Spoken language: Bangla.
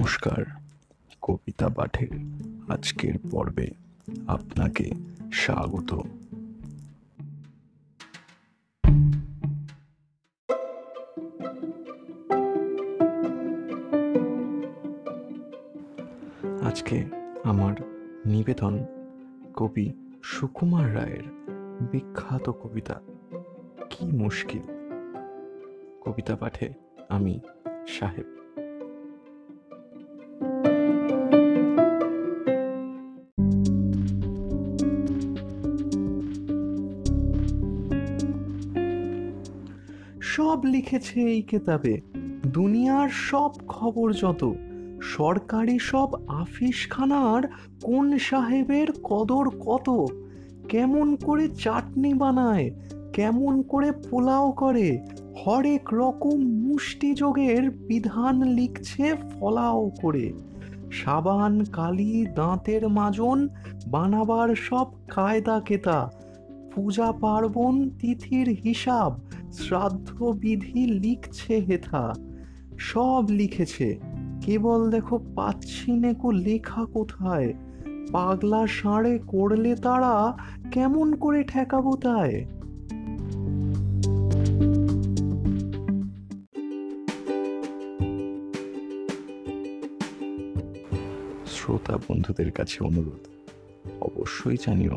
নমস্কার, কবিতা পাঠের আজকের পর্বে আপনাকে স্বাগত। আজকে আমার নিবেদন কবি সুকুমার রায়ের বিখ্যাত কবিতা, কি মুশকিল? কবিতা পাঠে আমি সাহেব সব লিখেছে এই কেতাবে। দুনিয়ার সব খবর যত, সরকারি সব আফিসখানার কোন সাহেবের কদর কত, কেমন করে চাটনি বানায়, কেমন করে পোলাও করে, হরেক রকম মুষ্টিযোগের বিধান লিখছে ফলাও করে। সাবান, কালি, দাঁতের মাজন বানাবার সব কায়দা কেতা পূজা পার্বণ তিথির হিসাব শ্রাদ্ধ বিধি লিখছে হেথা। সব লিখেছে। কেবল দেখো পাচ্ছি নেকো লেখা কোথায়? পাগলা সাঁড়ে করলে তারা কেমন করে ঠেকাবো তাই শ্রোতা বন্ধুদের কাছে অনুরোধ, অবশ্যই জানিও